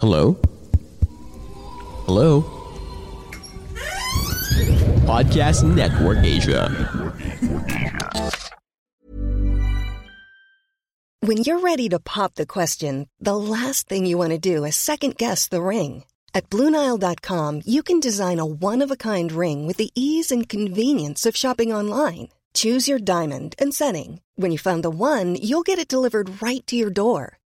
Hello? Hello? Podcast Network Asia. When you're ready to pop the question, the last thing you want to do is second guess the ring. At Bluenile.com, you can design a one of a kind ring with the ease and convenience of shopping online. Choose your diamond and setting. When you find the one, you'll get it delivered right to your door.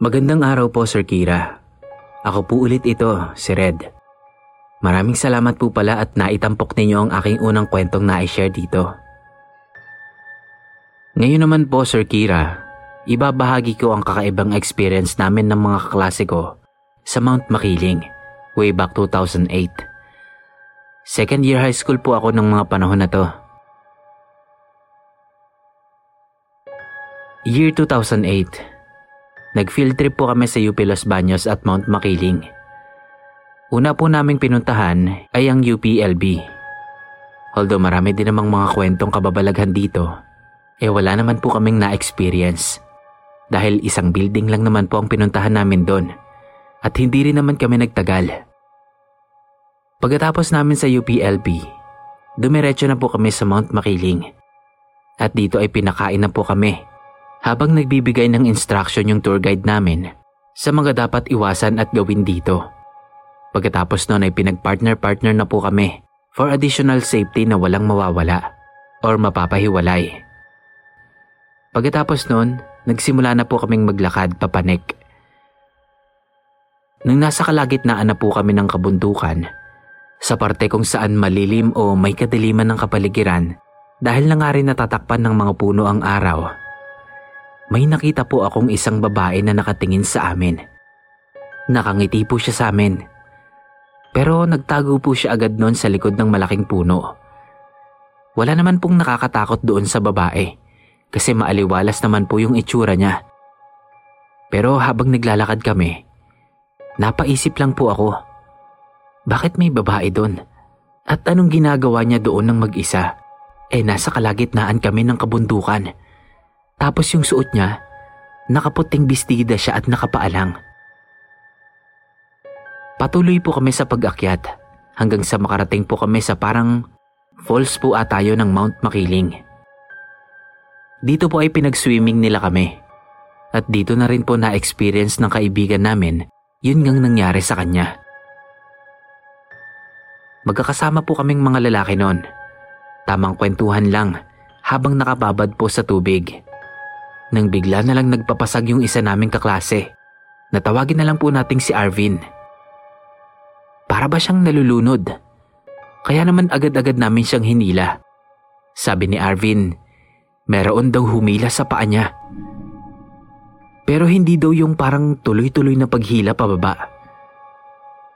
Magandang araw po, Sir Kira. Ako po ulit ito, si Red. Maraming salamat po pala at naitampok ninyo ang aking unang kwentong na-share dito. Ngayon naman po, Sir Kira, ibabahagi ko ang kakaibang experience namin ng mga kaklase ko sa Mount Makiling way back 2008. Second year high school po ako ng mga panahon na to. Year 2008, nag-field trip po kami sa UP Los Baños at Mount Makiling. Una po naming pinuntahan ay ang UPLB. Although marami din namang mga kwentong kababalaghan dito, eh wala naman po kaming na-experience. Dahil isang building lang naman po ang pinuntahan namin doon at hindi rin naman kami nagtagal. Pagkatapos namin sa UPLB, dumiretso na po kami sa Mount Makiling. At dito ay pinakain na po kami habang nagbibigay ng instruction yung tour guide namin sa mga dapat iwasan at gawin dito. Pagkatapos noon ay pinag-partner-partner na po kami for additional safety na walang mawawala or mapapahiwalay. Pagkatapos noon, nagsimula na po kaming maglakad papanik. Nung nasa kalagitnaan na po kami ng kabundukan, sa parte kung saan malilim o may kadiliman ng kapaligiran dahil na nga rin natatakpan ng mga puno ang araw, may nakita po akong isang babae na nakatingin sa amin. Nakangiti po siya sa amin. Pero nagtago po siya agad noon sa likod ng malaking puno. Wala naman pong nakakatakot doon sa babae kasi maaliwalas naman po yung itsura niya. Pero habang naglalakad kami, napaisip lang po ako, bakit may babae doon? At anong ginagawa niya doon ng mag-isa? Eh nasa kalagitnaan kami ng kabundukan. Tapos yung suot niya, nakaputing bistida siya at nakapaalang. Patuloy po kami sa pag-akyat hanggang sa makarating po kami sa parang falls po atayo ng Mount Makiling. Dito po ay pinag-swimming nila kami. At dito na rin po na-experience ng kaibigan namin yun ngang nangyari sa kanya. Magkakasama po kaming mga lalaki noon. Tamang kwentuhan lang habang nakababad po sa tubig. Nang bigla na lang nagpapasag yung isa naming kaklase. Natawagin na lang po nating si Arvin. Para ba siyang nalulunod? Kaya naman agad-agad namin siyang hinila. Sabi ni Arvin, meron daw humila sa paa niya. Pero hindi daw yung parang tuloy-tuloy na paghila pababa.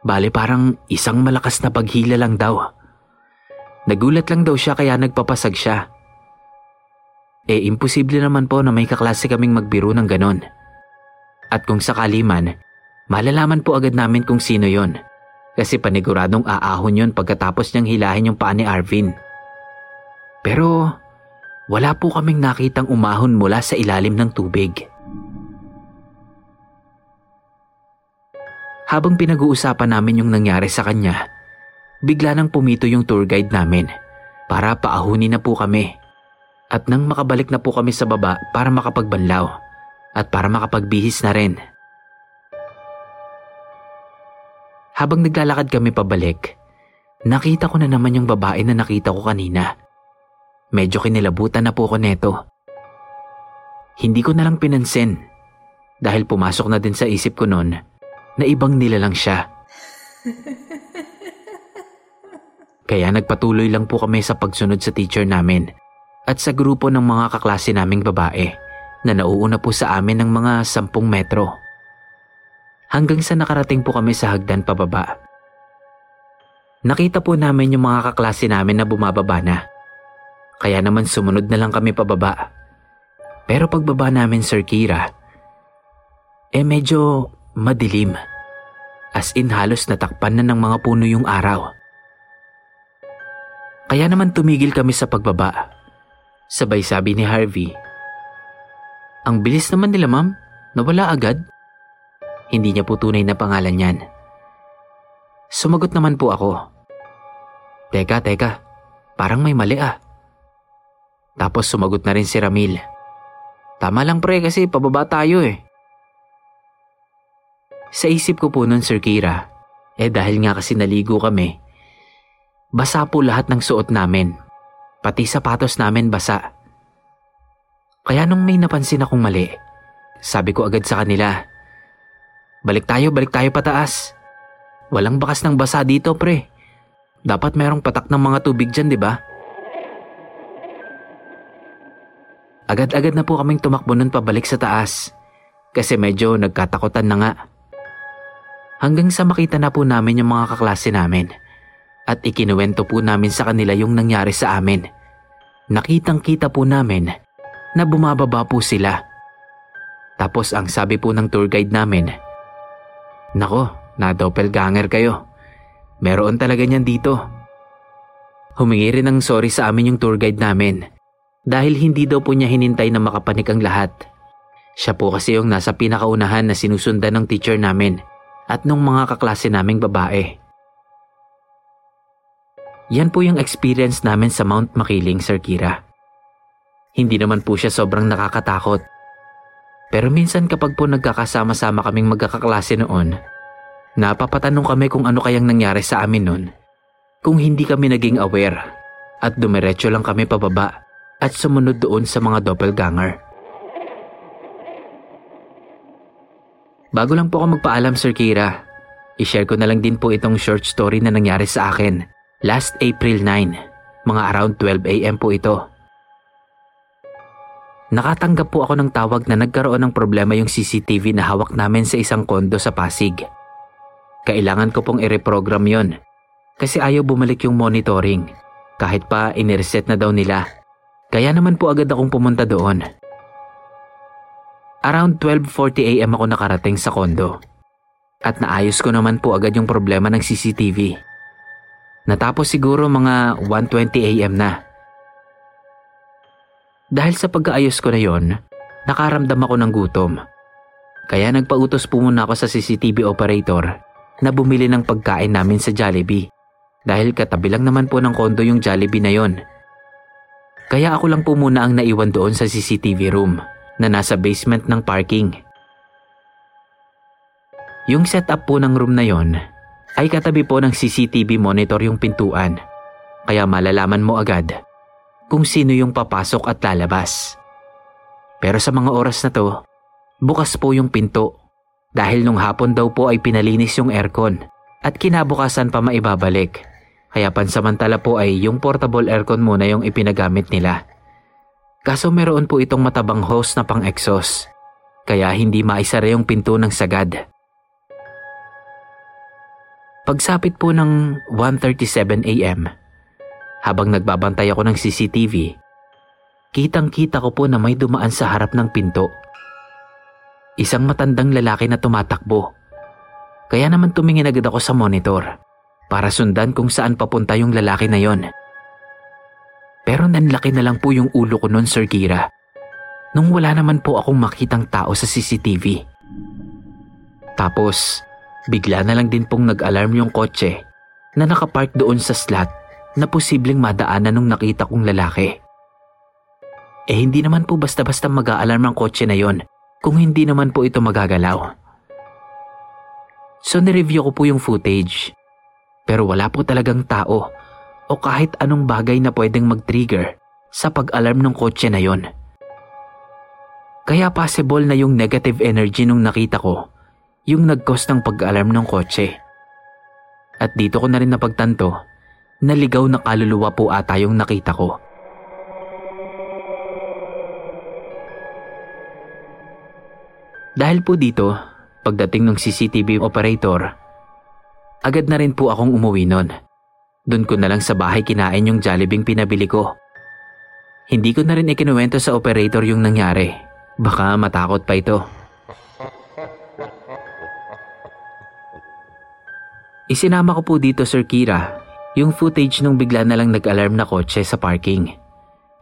Bale parang isang malakas na paghila lang daw. Nagulat lang daw siya kaya nagpapasag siya. Eh imposible naman po na may kaklase kaming magbiro ng ganon. At kung sakali man, Malalaman po agad namin kung sino yon. Kasi paniguradong aahon yon pagkatapos niyang hilahin yung paa ni Arvin. Pero wala po kaming nakitang umahon mula sa ilalim ng tubig. Habang pinag-uusapan namin yung nangyari sa kanya, bigla nang pumito yung tour guide namin para paahunin na po kami. At nang makabalik na po kami sa baba para makapagbanlaw at para makapagbihis na rin. Habang naglalakad kami pabalik, nakita ko na naman yung babae na nakita ko kanina. Medyo kinilabutan na po ko neto. Hindi ko na lang pinansin dahil pumasok na din sa isip ko noon na ibang nila lang siya. Kaya nagpatuloy lang po kami sa pagsunod sa teacher namin at sa grupo ng mga kaklase naming babae na nauuna po sa amin ng mga sampung metro. Hanggang sa nakarating po kami sa hagdan pababa. Nakita po namin yung mga kaklase namin na bumababa na. Kaya naman sumunod na lang kami pababa. Pero pagbaba namin Sir Kira, eh medyo madilim. As in halos natakpan na ng mga puno yung araw. Kaya naman tumigil kami sa pagbaba. Sabay sabi ni Harvey, Ang bilis naman nila ma'am, nawala agad. Hindi niya po tunay na pangalan yan. Sumagot naman po ako. Teka, teka, parang may mali ah. Tapos sumagot na rin si Ramil. Tama lang pre kasi pababa tayo eh. Sa isip ko po nun Sir Kira, eh dahil nga kasi naligo kami, Basa po lahat ng suot namin. Pati sapatos namin basa. Kaya nung may napansin akong mali, sabi ko agad sa kanila, Balik tayo, balik tayo pataas. Walang bakas ng basa dito pre. Dapat merong patak ng mga tubig dyan, di ba? Agad-agad na po kaming tumakbo nun pabalik sa taas. Kasi medyo nagkatakutan na nga. Hanggang sa makita na po namin yung mga kaklase namin at ikinuwento po namin sa kanila yung nangyari sa amin. Nakitang kita po namin na bumababa po sila. Tapos ang sabi po ng tour guide namin, Nako, na doppelganger kayo. Meron talaga niyan dito. Humingi rin ng sorry sa amin yung tour guide namin dahil hindi daw po niya hinintay na makapanik ang lahat. Siya po kasi yung nasa pinakaunahan na sinusundan ng teacher namin at nung mga kaklase naming babae. Yan po yung experience namin sa Mount Makiling, Sir Kira. Hindi naman po siya sobrang nakakatakot. Pero minsan kapag po nagkakasama-sama kaming magkakaklase noon, napapatanong kami kung ano kayang nangyari sa amin noon. Kung hindi kami naging aware at dumiretso lang kami pababa at sumunod doon sa mga doppelganger. Bago lang po ako magpaalam Sir Kira, i-share ko na lang din po itong short story na nangyari sa akin Last April 9, mga around 12am po ito. Nakatanggap po ako ng tawag na nagkaroon ng problema yung CCTV na hawak namin sa isang kondo sa Pasig. Kailangan ko pong i-reprogram yon kasi ayaw bumalik yung monitoring kahit pa inireset na daw nila. Kaya naman po agad akong pumunta doon. Around 12.40am ako nakarating sa kondo. At naayos ko naman po agad yung problema ng CCTV. Natapos siguro mga 1.20am na. Dahil sa pag-aayos ko na yon, nakaramdam ako ng gutom. Kaya nagpautos po muna ako sa CCTV operator na bumili ng pagkain namin sa Jollibee. Dahil katabi lang naman po ng kondo yung Jollibee na yon. Kaya ako lang po muna ang naiwan doon sa CCTV room na nasa basement ng parking. Yung setup po ng room na yon ay katabi po ng CCTV monitor yung pintuan. Kaya malalaman mo agad kung sino yung papasok at lalabas. Pero sa mga oras na to, bukas po yung pinto dahil nung hapon daw po ay pinalinis yung aircon at kinabukasan pa maibabalik. Kaya pansamantala po ay yung portable aircon muna yung ipinagamit nila. Kaso meron po itong matabang hose na pang-exhaust. Kaya hindi maisara yung pinto ng sagad. Pagsapit po ng 1.37am, habang nagbabantay ako ng CCTV, kitang kita ko po na may dumaan sa harap ng pinto. Isang matandang lalaki na tumatakbo Kaya naman tumingin agad ako sa monitor para sundan kung saan papunta yung lalaki na yon. Pero nanlaki na lang po yung ulo ko noon, Sir Kira. Nung wala naman po akong makitang tao sa CCTV. Tapos, bigla na lang din pong nag-alarm yung kotse na nakapark doon sa slot na posibleng madaanan nung nakita kong lalaki. Eh hindi naman po basta-basta mag-aalarm ang kotse na yon kung hindi naman po ito magagalaw. So nireview ko po yung footage. Pero wala po talagang tao o kahit anong bagay na pwedeng mag-trigger sa pag-alarm ng kotse na yon. Kaya possible na yung negative energy nung nakita ko yung nag-cause ng pag-alarm ng kotse. At dito ko na rin napagtanto na ligaw na kaluluwa po ata yung nakita ko. Dahil po dito, pagdating ng CCTV operator, agad na rin po akong umuwi nun. Doon ko na lang sa bahay kinain yung Jollibee pinabili ko. Hindi ko na rin ikinuwento sa operator yung nangyari. Baka matakot pa ito. Isinama ko po dito Sir Kira yung footage nung bigla na lang nag-alarm na kotse sa parking.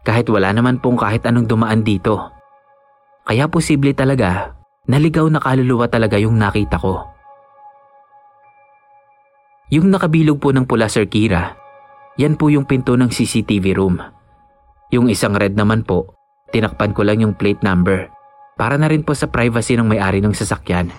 Kahit wala naman pong kahit anong dumaan dito. Kaya posible talaga naligaw na kaluluwa talaga yung nakita ko. Yung nakabilog po ng pula Sir Kira, yan po yung pinto ng CCTV room. Yung isang red naman po, tinakpan ko lang yung plate number para na rin po sa privacy ng may-ari ng sasakyan.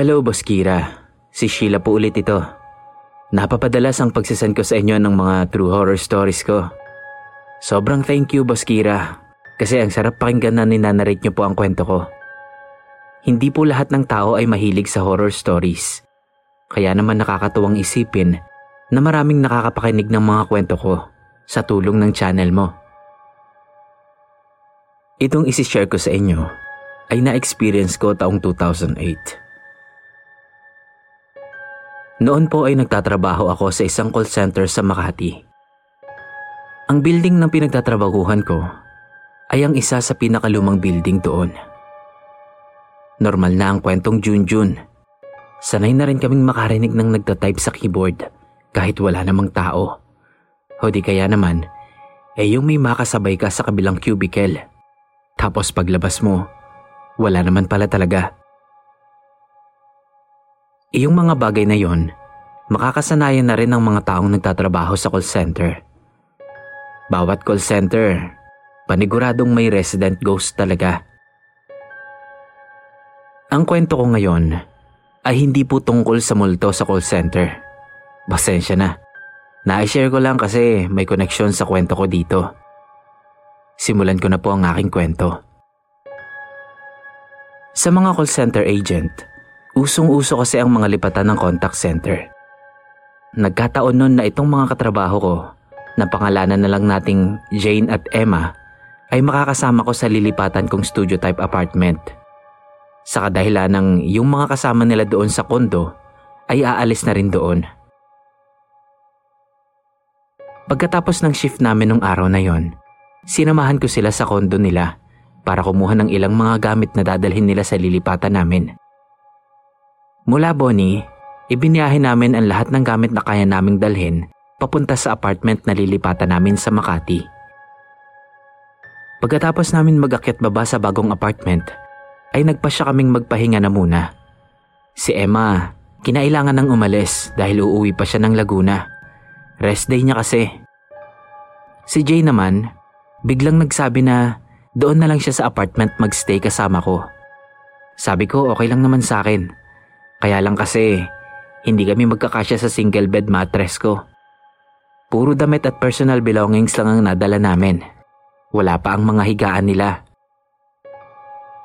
Hello, Boss Kira. Si Sheila po ulit ito. Napapadalas ang pagsasend ko sa inyo ng mga true horror stories ko. Sobrang thank you, Boss Kira. Kasi ang sarap pakinggan na ninanarate niyo po ang kwento ko. Hindi po lahat ng tao ay mahilig sa horror stories. Kaya naman nakakatuwang isipin na maraming nakakapakinig ng mga kwento ko sa tulong ng channel mo. Itong isi-share ko sa inyo ay na-experience ko taong 2008. Noon po ay nagtatrabaho ako sa isang call center sa Makati. Ang building ng pinagtatrabahuhan ko ay ang isa sa pinakalumang building doon. Normal na ang kwentong Junjun. Sanay na rin kaming makarinig ng nagtatype sa keyboard kahit wala namang tao. O di kaya naman, eh yung may makasabay ka sa kabilang cubicle. Tapos paglabas mo, wala naman pala talaga. Yung mga bagay na yon, makakasanayan na rin ng mga taong nagtatrabaho sa call center. Bawat call center, paniguradong may resident ghost talaga. Ang kwento ko ngayon ay hindi po tungkol sa multo sa call center. Pasensya na. Na-share ko lang kasi may koneksyon sa kwento ko dito. Simulan ko na po ang aking kwento. Sa mga call center agent, usong-uso kasi ang mga lipatan ng contact center. Nagkataon nun na itong mga katrabaho ko, na pangalanan na lang nating Jane at Emma, ay makakasama ko sa lilipatan kong studio type apartment – sa kadahilan ng yung mga kasama nila doon sa kondo ay aalis na rin doon. Pagkatapos ng shift namin nung araw na yon, sinamahan ko sila sa kondo nila para kumuha ng ilang mga gamit na dadalhin nila sa lilipatan namin. Mula Bonnie, ibiniyahe namin ang lahat ng gamit na kaya naming dalhin papunta sa apartment na lilipatan namin sa Makati. Pagkatapos namin mag-akyat baba sa bagong apartment, ay nagpa siya kaming magpahinga na muna. Si Emma, kinailangan nang umalis dahil uuwi pa siya ng Laguna. Rest day niya kasi. Si Jay naman, biglang nagsabi na doon na lang siya sa apartment magstay kasama ko. Sabi ko okay lang naman sa akin. Kaya lang kasi hindi kami magkakasya sa single bed mattress ko. Puro damit at personal belongings lang ang nadala namin. Wala pa ang mga higaan nila.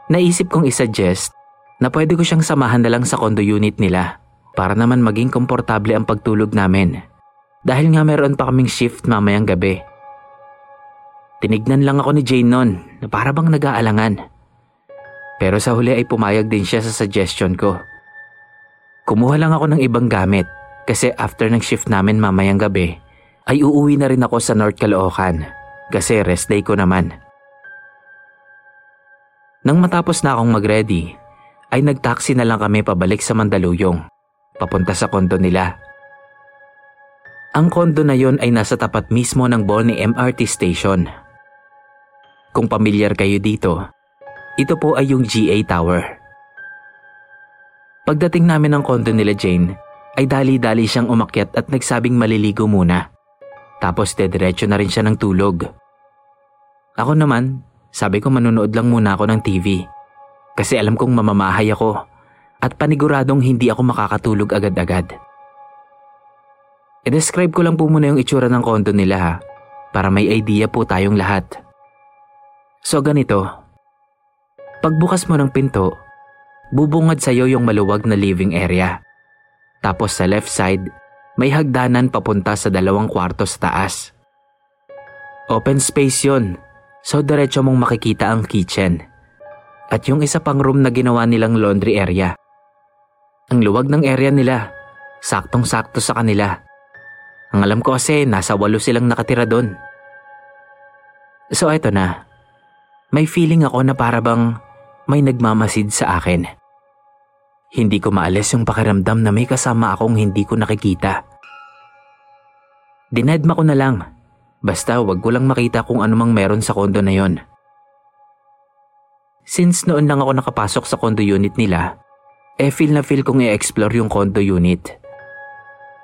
Naisip kong isuggest na pwede ko siyang samahan na lang sa condo unit nila para naman maging komportable ang pagtulog namin. Dahil nga meron pa kaming shift mamayang gabi. Tinignan lang ako ni Jane noon na para bang nag-aalangan. Pero sa huli ay pumayag din siya sa suggestion ko. Kumuha lang ako ng ibang gamit kasi after ng shift namin mamayang gabi ay uuwi na rin ako sa North Caloocan kasi rest day ko naman. Nang matapos na akong mag-ready, ay nag-taxi na lang kami pabalik sa Mandaluyong, papunta sa kondo nila. Ang kondo na yon ay nasa tapat mismo ng Bonnie MRT station. Kung pamilyar kayo dito, ito po ay yung GA Tower. Pagdating namin ng kondo nila Jane, ay dali-dali siyang umakyat at nagsabing maliligo muna. Tapos dediretso na rin siya ng tulog. Ako naman, sabi ko manonood lang muna ako ng TV. Kasi alam kong mamamahay ako at paniguradong hindi ako makakatulog agad-agad. I-describe ko lang po muna yung itsura ng kondo nila ha, para may idea po tayong lahat. So ganito, pagbukas mo ng pinto, bubungad sa'yo yung maluwag na living area. Tapos sa left side, may hagdanan papunta sa dalawang kwarto sa taas. Open space yon, so diretso mong makikita ang kitchen. At yung isa pang room na ginawa nilang laundry area. Ang luwag ng area nila, saktong-sakto sa kanila. Ang alam ko kasi nasa walo silang nakatira doon. So eto na, may feeling ako na para bang may nagmamasid sa akin. Hindi ko maalis yung pakiramdam na may kasama akong hindi ko nakikita. Dinedma ko na lang. Basta wag ko lang makita kung anumang meron sa kondo na yon. Since noon lang ako nakapasok sa condo unit nila, eh feel na feel kong i-explore yung condo unit.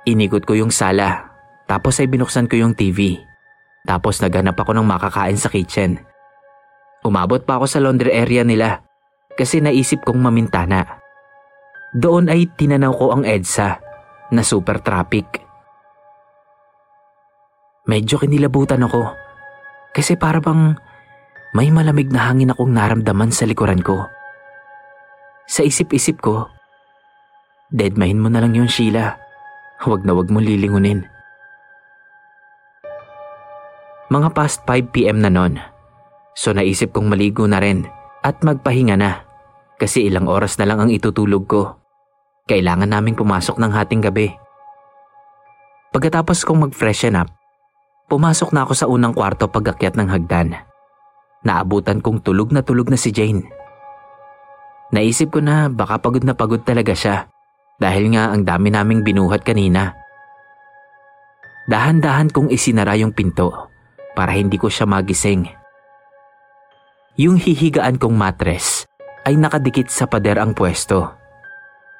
Inikot ko yung sala, tapos ay binuksan ko yung TV. Tapos naghanap ako ng makakain sa kitchen. Umabot pa ako sa laundry area nila kasi naisip kong mamintana. Doon ay tinanaw ko ang EDSA na super traffic. Medyo kinilabutan ako kasi para bang may malamig na hangin akong naramdaman sa likuran ko. Sa isip-isip ko, deadmahin mo na lang yun Sheila. Huwag na huwag mo lilingunin. Mga past 5pm na nun. So naisip kong maligo na rin at magpahinga na kasi ilang oras na lang ang itutulog ko. Kailangan naming pumasok ng hating gabi. Pagkatapos kong mag-freshen up, pumasok na ako sa unang kwarto pagakyat ng hagdan. Naabutan kong tulog na tulog na si Jane. Naisip ko na baka pagod na pagod talaga siya dahil nga ang dami naming binuhat kanina. Dahan-dahan kong isinara yung pinto para hindi ko siya magising. Yung hihigaan kong matres ay nakadikit sa pader ang pwesto.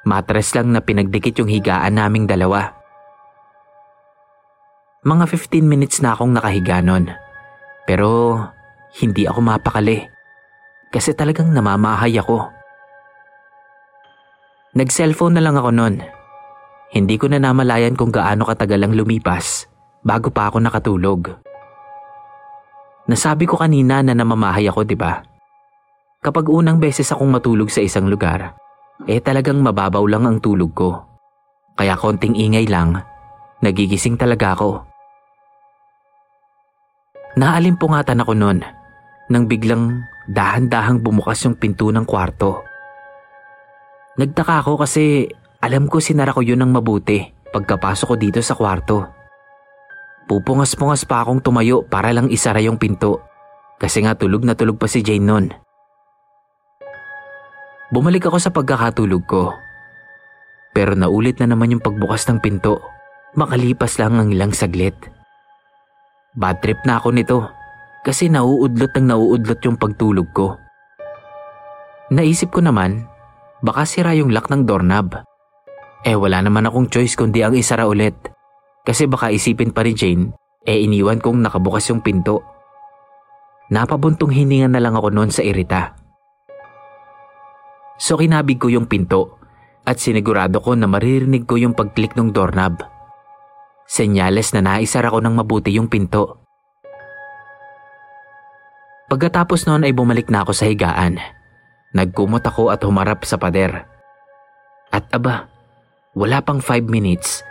Matres lang na pinagdikit yung higaan naming dalawa. Mga 15 minutes na akong nakahiga nun. Pero hindi ako mapakali. Kasi talagang namamahay ako. Nag-cellphone na lang ako nun. Hindi ko na namalayan kung gaano katagal ang lumipas bago pa ako nakatulog. Nasabi ko kanina na namamahay ako, di ba? Kapag unang beses akong matulog sa isang lugar, eh talagang mababaw lang ang tulog ko. Kaya konting ingay lang, nagigising talaga ako. Naalimpungatan ako noon nang biglang dahan-dahang bumukas yung pinto ng kwarto. Nagtaka ako kasi alam ko sinara ko yun ng mabuti pagkapasok ko dito sa kwarto. Pupungas-pungas pa akong tumayo para lang isara yung pinto kasi nga tulog na tulog pa si Jane noon. Bumalik ako sa pagkakatulog ko. Pero naulit na naman yung pagbukas ng pinto. Makalipas lang ang ilang saglit. Bad trip na ako nito kasi nauudlot ang nauudlot yung pagtulog ko. Naisip ko naman, baka sira yung lock ng doorknob. Eh wala naman akong choice kundi ang isara ulit. Kasi baka isipin pa ni Jane, eh iniwan kong nakabukas yung pinto. Napabuntong hininga na lang ako noon sa irita. So kinabig ko yung pinto at sinigurado ko na maririnig ko yung pag-click ng doorknob. Senyales na naisara ko ng mabuti yung pinto. Pagkatapos noon ay bumalik na ako sa higaan. Nagkumot ako at humarap sa pader. At aba, wala pang 5 minutes,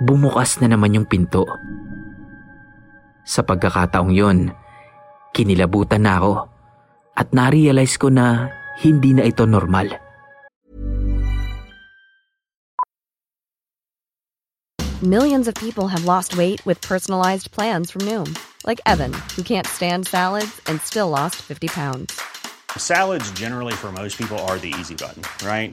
bumukas na naman yung pinto. Sa pagkakataong yon, kinilabutan na ako at na-realize ko na hindi na ito normal. Millions of people have lost weight with personalized plans from Noom, like Evan, who can't stand salads and still lost 50 pounds. Salads, generally, for most people, are the easy button, right?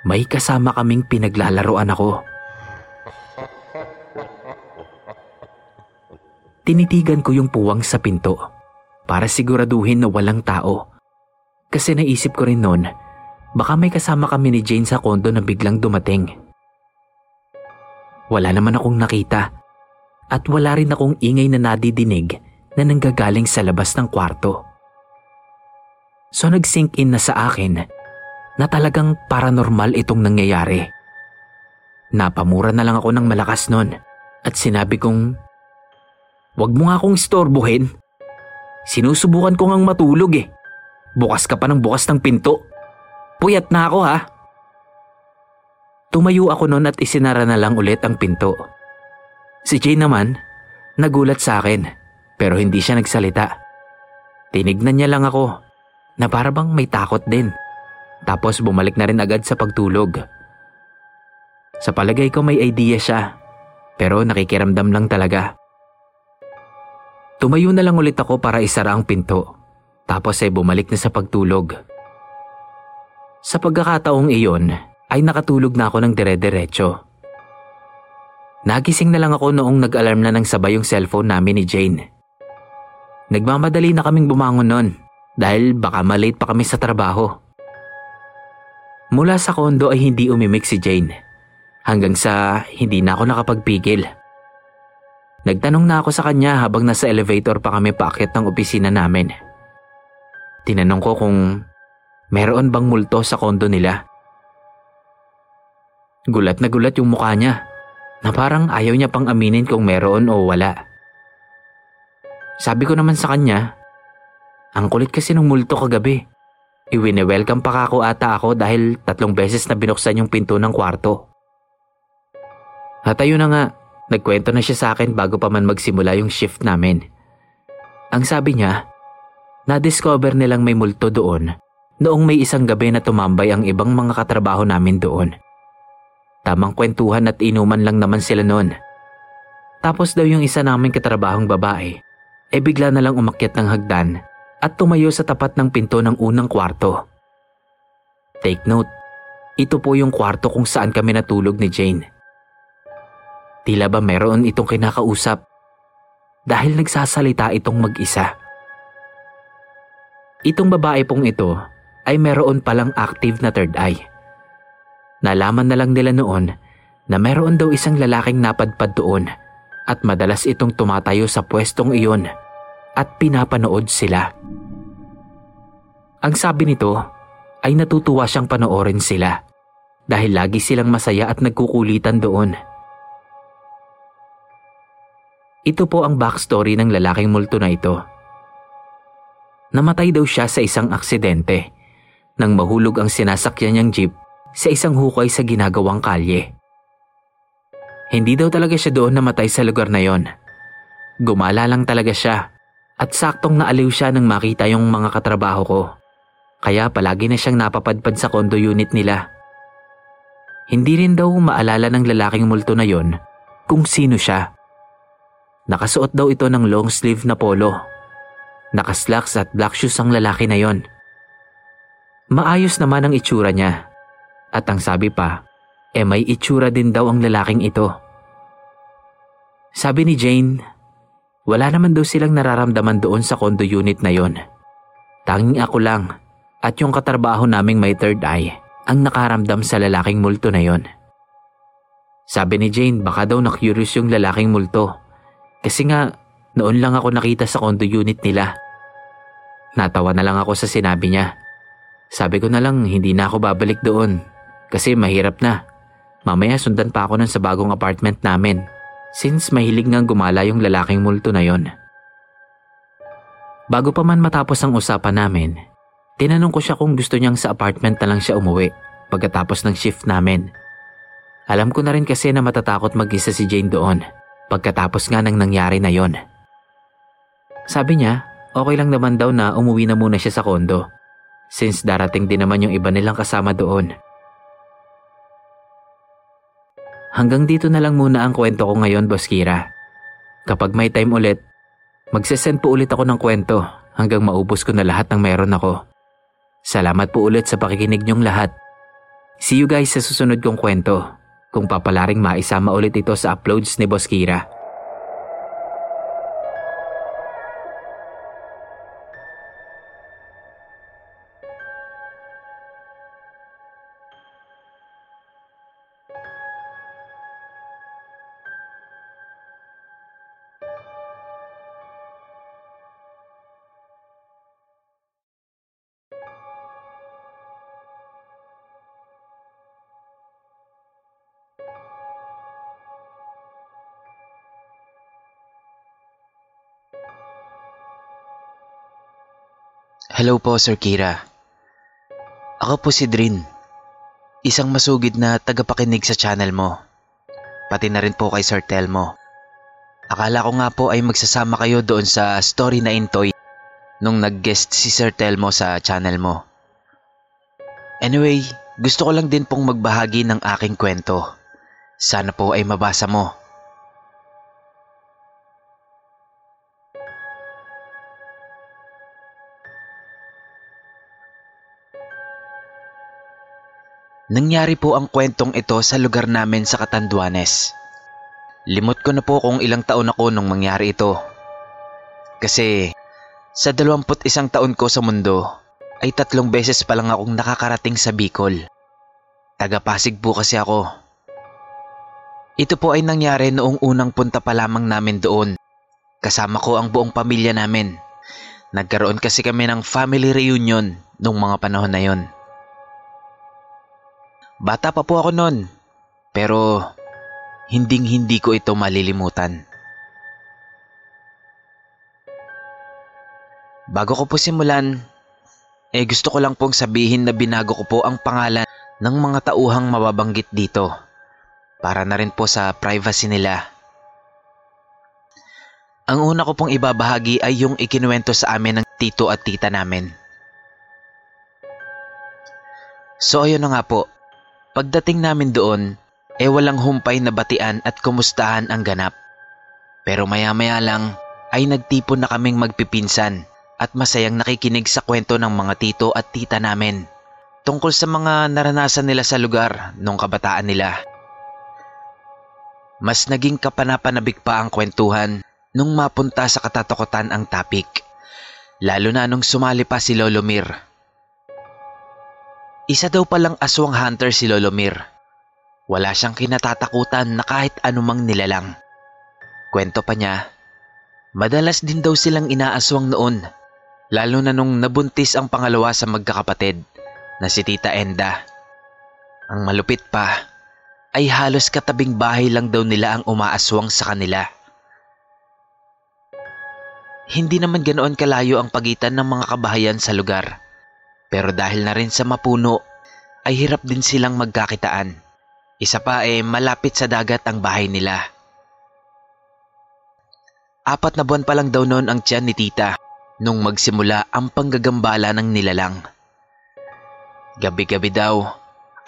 May kasama kaming pinaglalaroan ako. Tinitigan ko yung puwang sa pinto para siguraduhin na walang tao. Kasi naisip ko rin noon, baka may kasama kami ni Jane sa kondo na biglang dumating. Wala naman akong nakita at wala rin akong ingay na nadidinig na nanggagaling sa labas ng kwarto. So nag-sink in na sa akin na talagang paranormal itong nangyayari. Napamura na lang ako ng malakas nun at sinabi kong, Huwag mo nga akong istorbohin. Sinusubukan ko ngang matulog eh. Bukas ka pa ng bukas ng pinto. Puyat na ako ha. Tumayo ako noon at isinara na lang ulit ang pinto. Si Jane naman, nagulat sa akin pero hindi siya nagsalita. Tinignan niya lang ako na parabang may takot din. Tapos bumalik na rin agad sa pagtulog. Sa palagay ko may idea siya pero nakikiramdam lang talaga. Tumayo na lang ulit ako para isara ang pinto. Tapos ay bumalik na sa pagtulog. Sa pagkakataong iyon ay nakatulog na ako ng dire-diretso. Nagising na lang ako noong nag-alarm na ng sabay yung cellphone namin ni Jane. Nagmamadali na kaming bumangon noon dahil baka malate pa kami sa trabaho. Mula sa kondo ay hindi umimik si Jane hanggang sa hindi na ako nakapagpigil. Nagtanong na ako sa kanya habang nasa elevator pa kami paakyat ng opisina namin. Tinanong ko kung meron bang multo sa kondo nila. Gulat na gulat yung mukha niya na parang ayaw niya pang aminin kung meron o wala. Sabi ko naman sa kanya, ang kulit kasi ng multo kagabi. Iwine-welcome pa kako ata ako dahil tatlong beses na binuksan yung pinto ng kwarto. At ayun na nga, nagkwento na siya sa akin bago pa man magsimula yung shift namin. Ang sabi niya, na-discover nilang may multo doon noong may isang gabi na tumambay ang ibang mga katrabaho namin doon. Tamang kwentuhan at inuman lang naman sila noon. Tapos daw yung isa naming katrabahong babae, e eh bigla na lang umakyat ng hagdan at tumayo sa tapat ng pinto ng unang kwarto. Take note, ito po yung kwarto kung saan kami natulog ni Jane. Tila ba meron itong kinakausap dahil nagsasalita itong mag-isa. Itong babae pong ito ay meron palang active na third eye. Nalaman na lang nila noon na meron daw isang lalaking napadpad doon at madalas itong tumatayo sa pwestong iyon at pinapanood sila. Ang sabi nito ay natutuwa siyang panoorin sila dahil lagi silang masaya at nagkukulitan doon. Ito po ang backstory ng lalaking multo na ito. Namatay daw siya sa isang aksidente nang mahulog ang sinasakyan niyang jeep sa isang hukay sa ginagawang kalye. Hindi daw talaga siya doon namatay sa lugar na yon Gumala lang talaga siya at saktong naaliw siya nang makita yung mga katrabaho ko. Kaya palagi na siyang napapadpad sa condo unit nila. Hindi rin daw maalala ng lalaking multo na yon kung sino siya. Nakasuot daw ito ng long sleeve na polo. Nakaslacks at black shoes ang lalaki na yon. Maayos naman ang itsura niya. At ang sabi pa, eh may itsura din daw ang lalaking ito. Sabi ni Jane, wala naman daw silang nararamdaman doon sa condo unit na yon. Tanging ako lang at yung katrabaho naming may third eye ang nakaramdam sa lalaking multo na yon. Sabi ni Jane baka daw na-curious yung lalaking multo kasi nga noon lang ako nakita sa condo unit nila. Natawa na lang ako sa sinabi niya. Sabi ko na lang hindi na ako babalik doon kasi mahirap na. Mamaya sundan pa ako nun sa bagong apartment namin since mahilig ngang gumala yung lalaking multo na yon. Bago pa man matapos ang usapan namin, tinanong ko siya kung gusto niyang sa apartment na lang siya umuwi pagkatapos ng shift namin. Alam ko na rin kasi na matatakot mag-isa si Jane doon pagkatapos nga ng nangyari na yon. Sabi niya, okay lang naman daw na umuwi na muna siya sa kondo since darating din naman yung iba nilang kasama doon. Hanggang dito na lang muna ang kwento ko ngayon, Boss Kira. Kapag may time ulit, magsesend po ulit ako ng kwento hanggang maubos ko na lahat ng meron ako. Salamat po ulit sa pakikinig niyong lahat. See you guys sa susunod kong kwento kung papalaring maisama ulit ito sa uploads ni Boss Kira. Hello po, Sir Kira. Ako po si Drin. Isang masugid na tagapakinig sa channel mo. Pati na rin po kay Sir Telmo. Akala ko nga po ay magsasama kayo doon sa story na Intoy nung nag-guest si Sir Telmo sa channel mo. Anyway, gusto ko lang din pong magbahagi ng aking kwento. Sana po ay mabasa mo. Nangyari po ang kwentong ito sa lugar namin sa Catanduanes. Limot ko na po kung ilang taon ako nung mangyari ito. Kasi sa 21 taon ko sa mundo ay tatlong beses pa lang akong nakakarating sa Bicol. Taga-Pasig po kasi ako. Ito po ay nangyari noong unang punta pa lamang namin doon. Kasama ko ang buong pamilya namin. Nagkaroon kasi kami ng family reunion nung mga panahon na yon. Bata pa po ako noon, pero hinding hindi ko ito malilimutan. Bago ko po simulan, eh gusto ko lang pong sabihin na binago ko po ang pangalan ng mga tauhang mababanggit dito para na rin po sa privacy nila. Ang una ko pong ibabahagi ay yung ikinuwento sa amin ng tito at tita namin. So ayun na nga po, Pagdating namin doon, eh walang humpay na batian at kumustahan ang ganap. Pero maya-maya lang ay nagtipon na kaming magpipinsan at masayang nakikinig sa kwento ng mga tito at tita namin tungkol sa mga naranasan nila sa lugar nung kabataan nila. Mas naging kapanapanabik pa ang kwentuhan nung mapunta sa katatakutan ang topic. Lalo na nung sumali pa si Lolo Mir isa daw palang aswang hunter si Lolomir. Wala siyang kinatatakutan na kahit anumang nilalang. Kwento pa niya, madalas din daw silang inaaswang noon, lalo na nung nabuntis ang pangalawa sa magkakapatid na si Tita Enda. Ang malupit pa ay halos katabing bahay lang daw nila ang umaaswang sa kanila. Hindi naman ganoon kalayo ang pagitan ng mga kabahayan sa lugar. Pero dahil na rin sa mapuno, ay hirap din silang magkakitaan. Isa pa eh malapit sa dagat ang bahay nila. Apat na buwan pa lang daw noon ang tiyan ni tita nung magsimula ang panggagambala ng nilalang. Gabi-gabi daw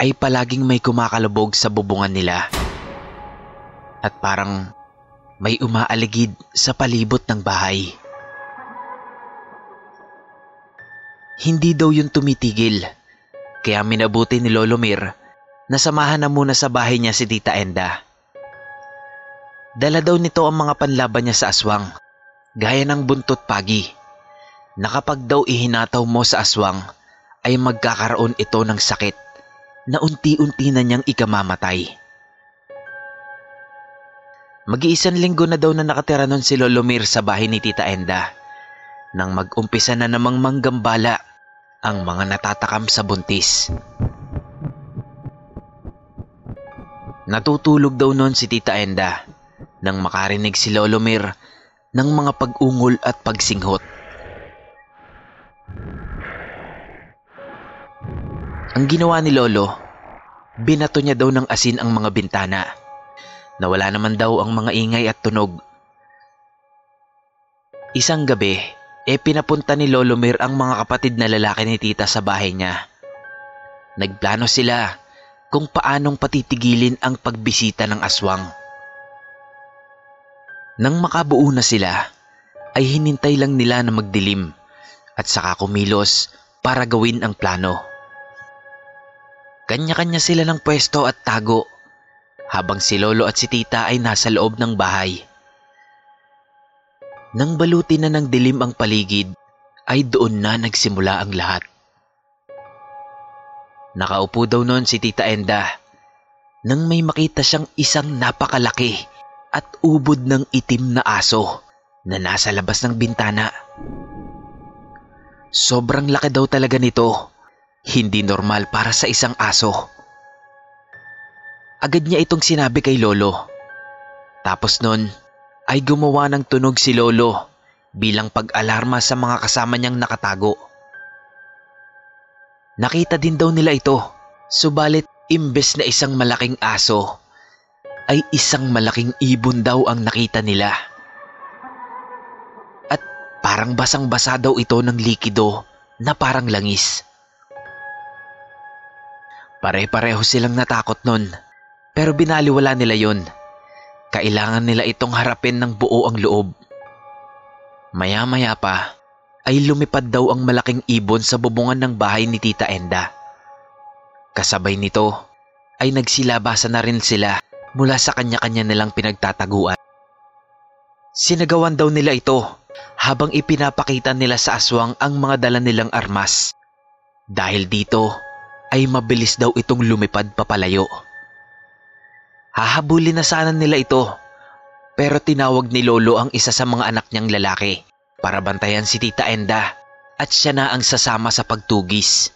ay palaging may kumakalubog sa bubungan nila. At parang may umaaligid sa palibot ng bahay. Hindi daw yun tumitigil, kaya minabuti ni Lolo Mir na samahan na muna sa bahay niya si Tita Enda. Dala daw nito ang mga panlaban niya sa aswang, gaya ng buntot pagi, na kapag daw ihinataw mo sa aswang ay magkakaroon ito ng sakit na unti-unti na niyang ikamamatay. Mag-iisang linggo na daw na nakatira nun si Lolomir sa bahay ni Tita Enda nang mag-umpisa na namang manggambala ang mga natatakam sa buntis. Natutulog daw noon si Tita Enda nang makarinig si Lolomir ng mga pag-ungol at pagsinghot. Ang ginawa ni Lolo, binato niya daw ng asin ang mga bintana. Nawala naman daw ang mga ingay at tunog. Isang gabi, e pinapunta ni Lolo Mir ang mga kapatid na lalaki ni tita sa bahay niya. Nagplano sila kung paanong patitigilin ang pagbisita ng aswang. Nang makabuo na sila, ay hinintay lang nila na magdilim at saka kumilos para gawin ang plano. Kanya-kanya sila ng pwesto at tago habang si Lolo at si Tita ay nasa loob ng bahay. Nang baluti na ng dilim ang paligid, ay doon na nagsimula ang lahat. Nakaupo daw noon si Tita Enda nang may makita siyang isang napakalaki at ubod ng itim na aso na nasa labas ng bintana. Sobrang laki daw talaga nito. Hindi normal para sa isang aso. Agad niya itong sinabi kay Lolo. Tapos nun ay gumawa ng tunog si Lolo bilang pag-alarma sa mga kasama niyang nakatago. Nakita din daw nila ito, subalit imbes na isang malaking aso, ay isang malaking ibon daw ang nakita nila. At parang basang-basa daw ito ng likido na parang langis. Pare-pareho silang natakot nun, pero binaliwala nila yon. Kailangan nila itong harapin ng buo ang loob. Maya-maya pa, ay lumipad daw ang malaking ibon sa bubungan ng bahay ni Tita Enda. Kasabay nito, ay nagsilabasa na rin sila mula sa kanya-kanya nilang pinagtataguan. Sinagawan daw nila ito habang ipinapakita nila sa aswang ang mga dala nilang armas. Dahil dito, ay mabilis daw itong lumipad papalayo. Hahabulin na sana nila ito, pero tinawag ni Lolo ang isa sa mga anak niyang lalaki para bantayan si Tita Enda at siya na ang sasama sa pagtugis.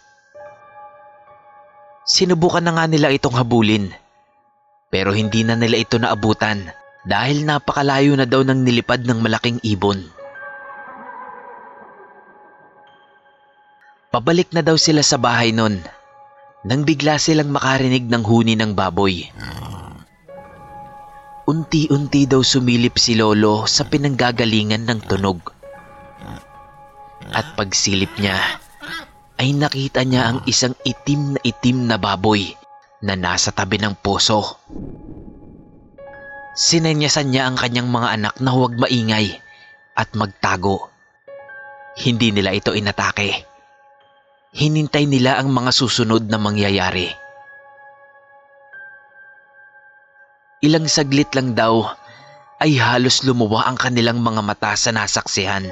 Sinubukan na nga nila itong habulin, pero hindi na nila ito naabutan dahil napakalayo na daw ng nilipad ng malaking ibon. Pabalik na daw sila sa bahay nun nang bigla silang makarinig ng huni ng baboy. Unti-unti daw sumilip si Lolo sa pinanggagalingan ng tunog. At pagsilip niya, ay nakita niya ang isang itim na itim na baboy na nasa tabi ng puso. Sinenyasan niya ang kanyang mga anak na huwag maingay at magtago. Hindi nila ito inatake hinintay nila ang mga susunod na mangyayari. Ilang saglit lang daw ay halos lumuwa ang kanilang mga mata sa nasaksihan.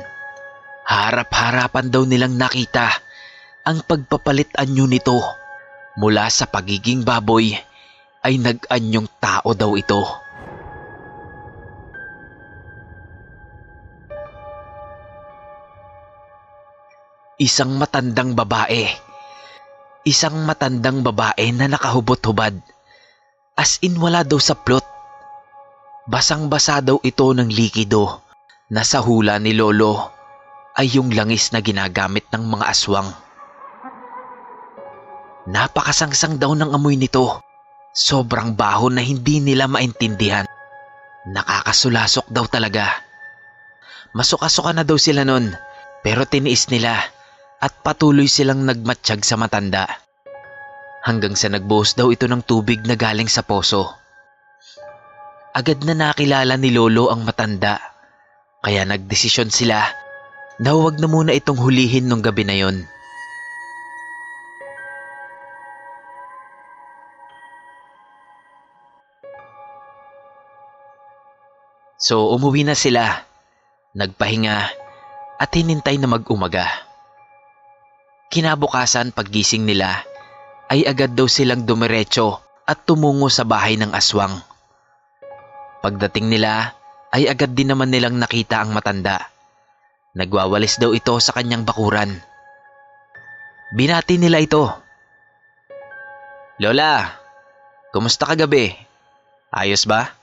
Harap-harapan daw nilang nakita ang pagpapalit anyo nito mula sa pagiging baboy ay nag-anyong tao daw ito. Isang matandang babae. Isang matandang babae na nakahubot-hubad. As in wala daw sa plot. Basang-basa daw ito ng likido na sa hula ni Lolo ay yung langis na ginagamit ng mga aswang. Napakasangsang daw ng amoy nito. Sobrang baho na hindi nila maintindihan. Nakakasulasok daw talaga. Masuka-suka na daw sila nun, pero tiniis nila at patuloy silang nagmatsyag sa matanda. Hanggang sa nagbuhos daw ito ng tubig na galing sa poso. Agad na nakilala ni Lolo ang matanda, kaya nagdesisyon sila na huwag na muna itong hulihin nung gabi na yon. So umuwi na sila, nagpahinga at hinintay na mag-umaga. Kinabukasan paggising nila ay agad daw silang dumiretso at tumungo sa bahay ng aswang. Pagdating nila ay agad din naman nilang nakita ang matanda. Nagwawalis daw ito sa kanyang bakuran. Binati nila ito. Lola, kumusta ka gabi? Ayos ba?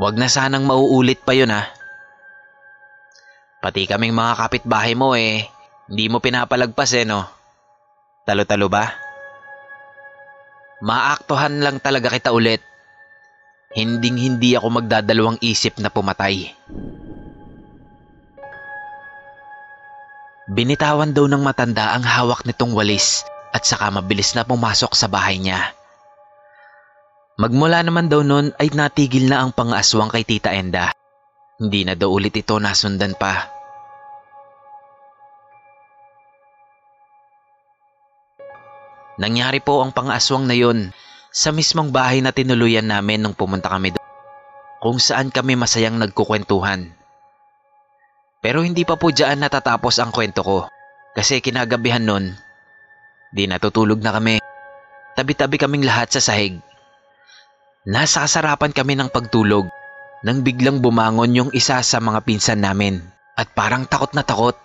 Huwag na sanang mauulit pa yun ha. Pati kaming mga kapitbahay mo eh, hindi mo pinapalagpas eh no? Talo-talo ba? Maaktohan lang talaga kita ulit. Hinding hindi ako magdadalawang isip na pumatay. Binitawan daw ng matanda ang hawak nitong walis at saka mabilis na pumasok sa bahay niya. Magmula naman daw noon ay natigil na ang pangaswang kay Tita Enda. Hindi na daw ulit ito nasundan pa. Nangyari po ang pangaswang na yun sa mismong bahay na tinuluyan namin nung pumunta kami doon. Kung saan kami masayang nagkukwentuhan. Pero hindi pa po dyan natatapos ang kwento ko. Kasi kinagabihan nun, di natutulog na kami. Tabi-tabi kaming lahat sa sahig. Nasa kasarapan kami ng pagtulog nang biglang bumangon yung isa sa mga pinsan namin at parang takot na takot.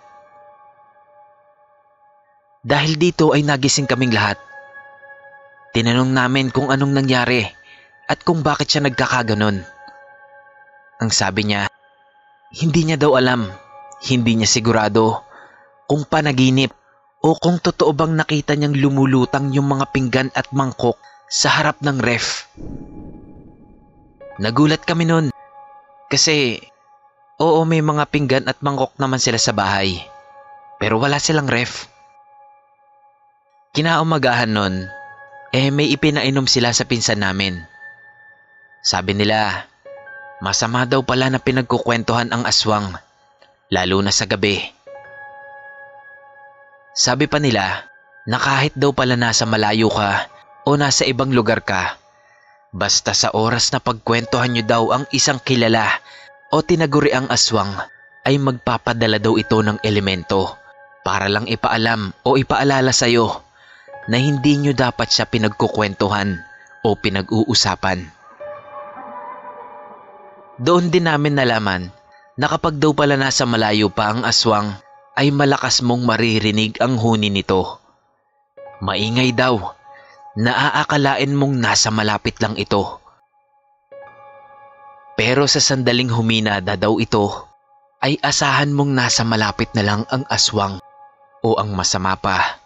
Dahil dito ay nagising kaming lahat. Tinanong namin kung anong nangyari at kung bakit siya nagkakaganon. Ang sabi niya, hindi niya daw alam, hindi niya sigurado kung panaginip o kung totoo bang nakita niyang lumulutang yung mga pinggan at mangkok sa harap ng ref. Nagulat kami nun kasi oo may mga pinggan at mangkok naman sila sa bahay pero wala silang ref. Kinaumagahan nun, eh may ipinainom sila sa pinsan namin. Sabi nila, masama daw pala na pinagkukwentuhan ang aswang, lalo na sa gabi. Sabi pa nila na kahit daw pala nasa malayo ka o nasa ibang lugar ka, basta sa oras na pagkwentuhan nyo daw ang isang kilala o tinaguri ang aswang, ay magpapadala daw ito ng elemento para lang ipaalam o ipaalala sa'yo na hindi nyo dapat siya pinagkukwentuhan o pinag-uusapan. Doon din namin nalaman na kapag daw pala nasa malayo pa ang aswang ay malakas mong maririnig ang huni nito. Maingay daw, naaakalain mong nasa malapit lang ito. Pero sa sandaling humina na daw ito, ay asahan mong nasa malapit na lang ang aswang o ang masama pa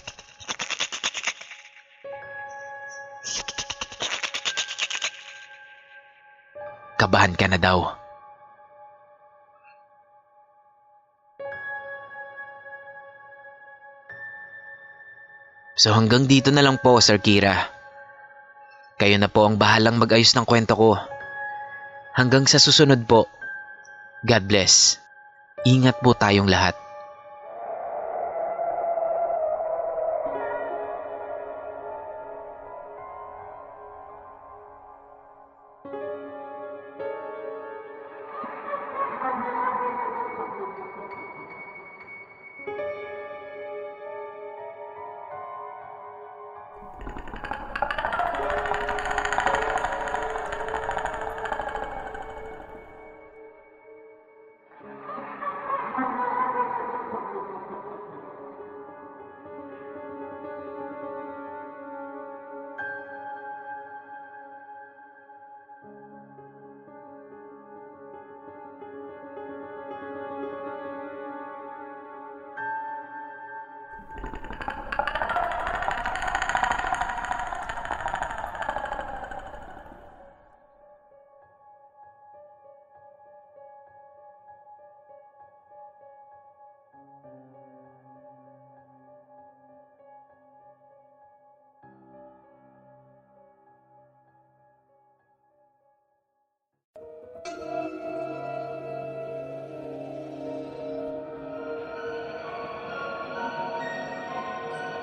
kabahan ka na daw. So hanggang dito na lang po, Sir Kira. Kayo na po ang bahalang mag-ayos ng kwento ko. Hanggang sa susunod po. God bless. Ingat po tayong lahat.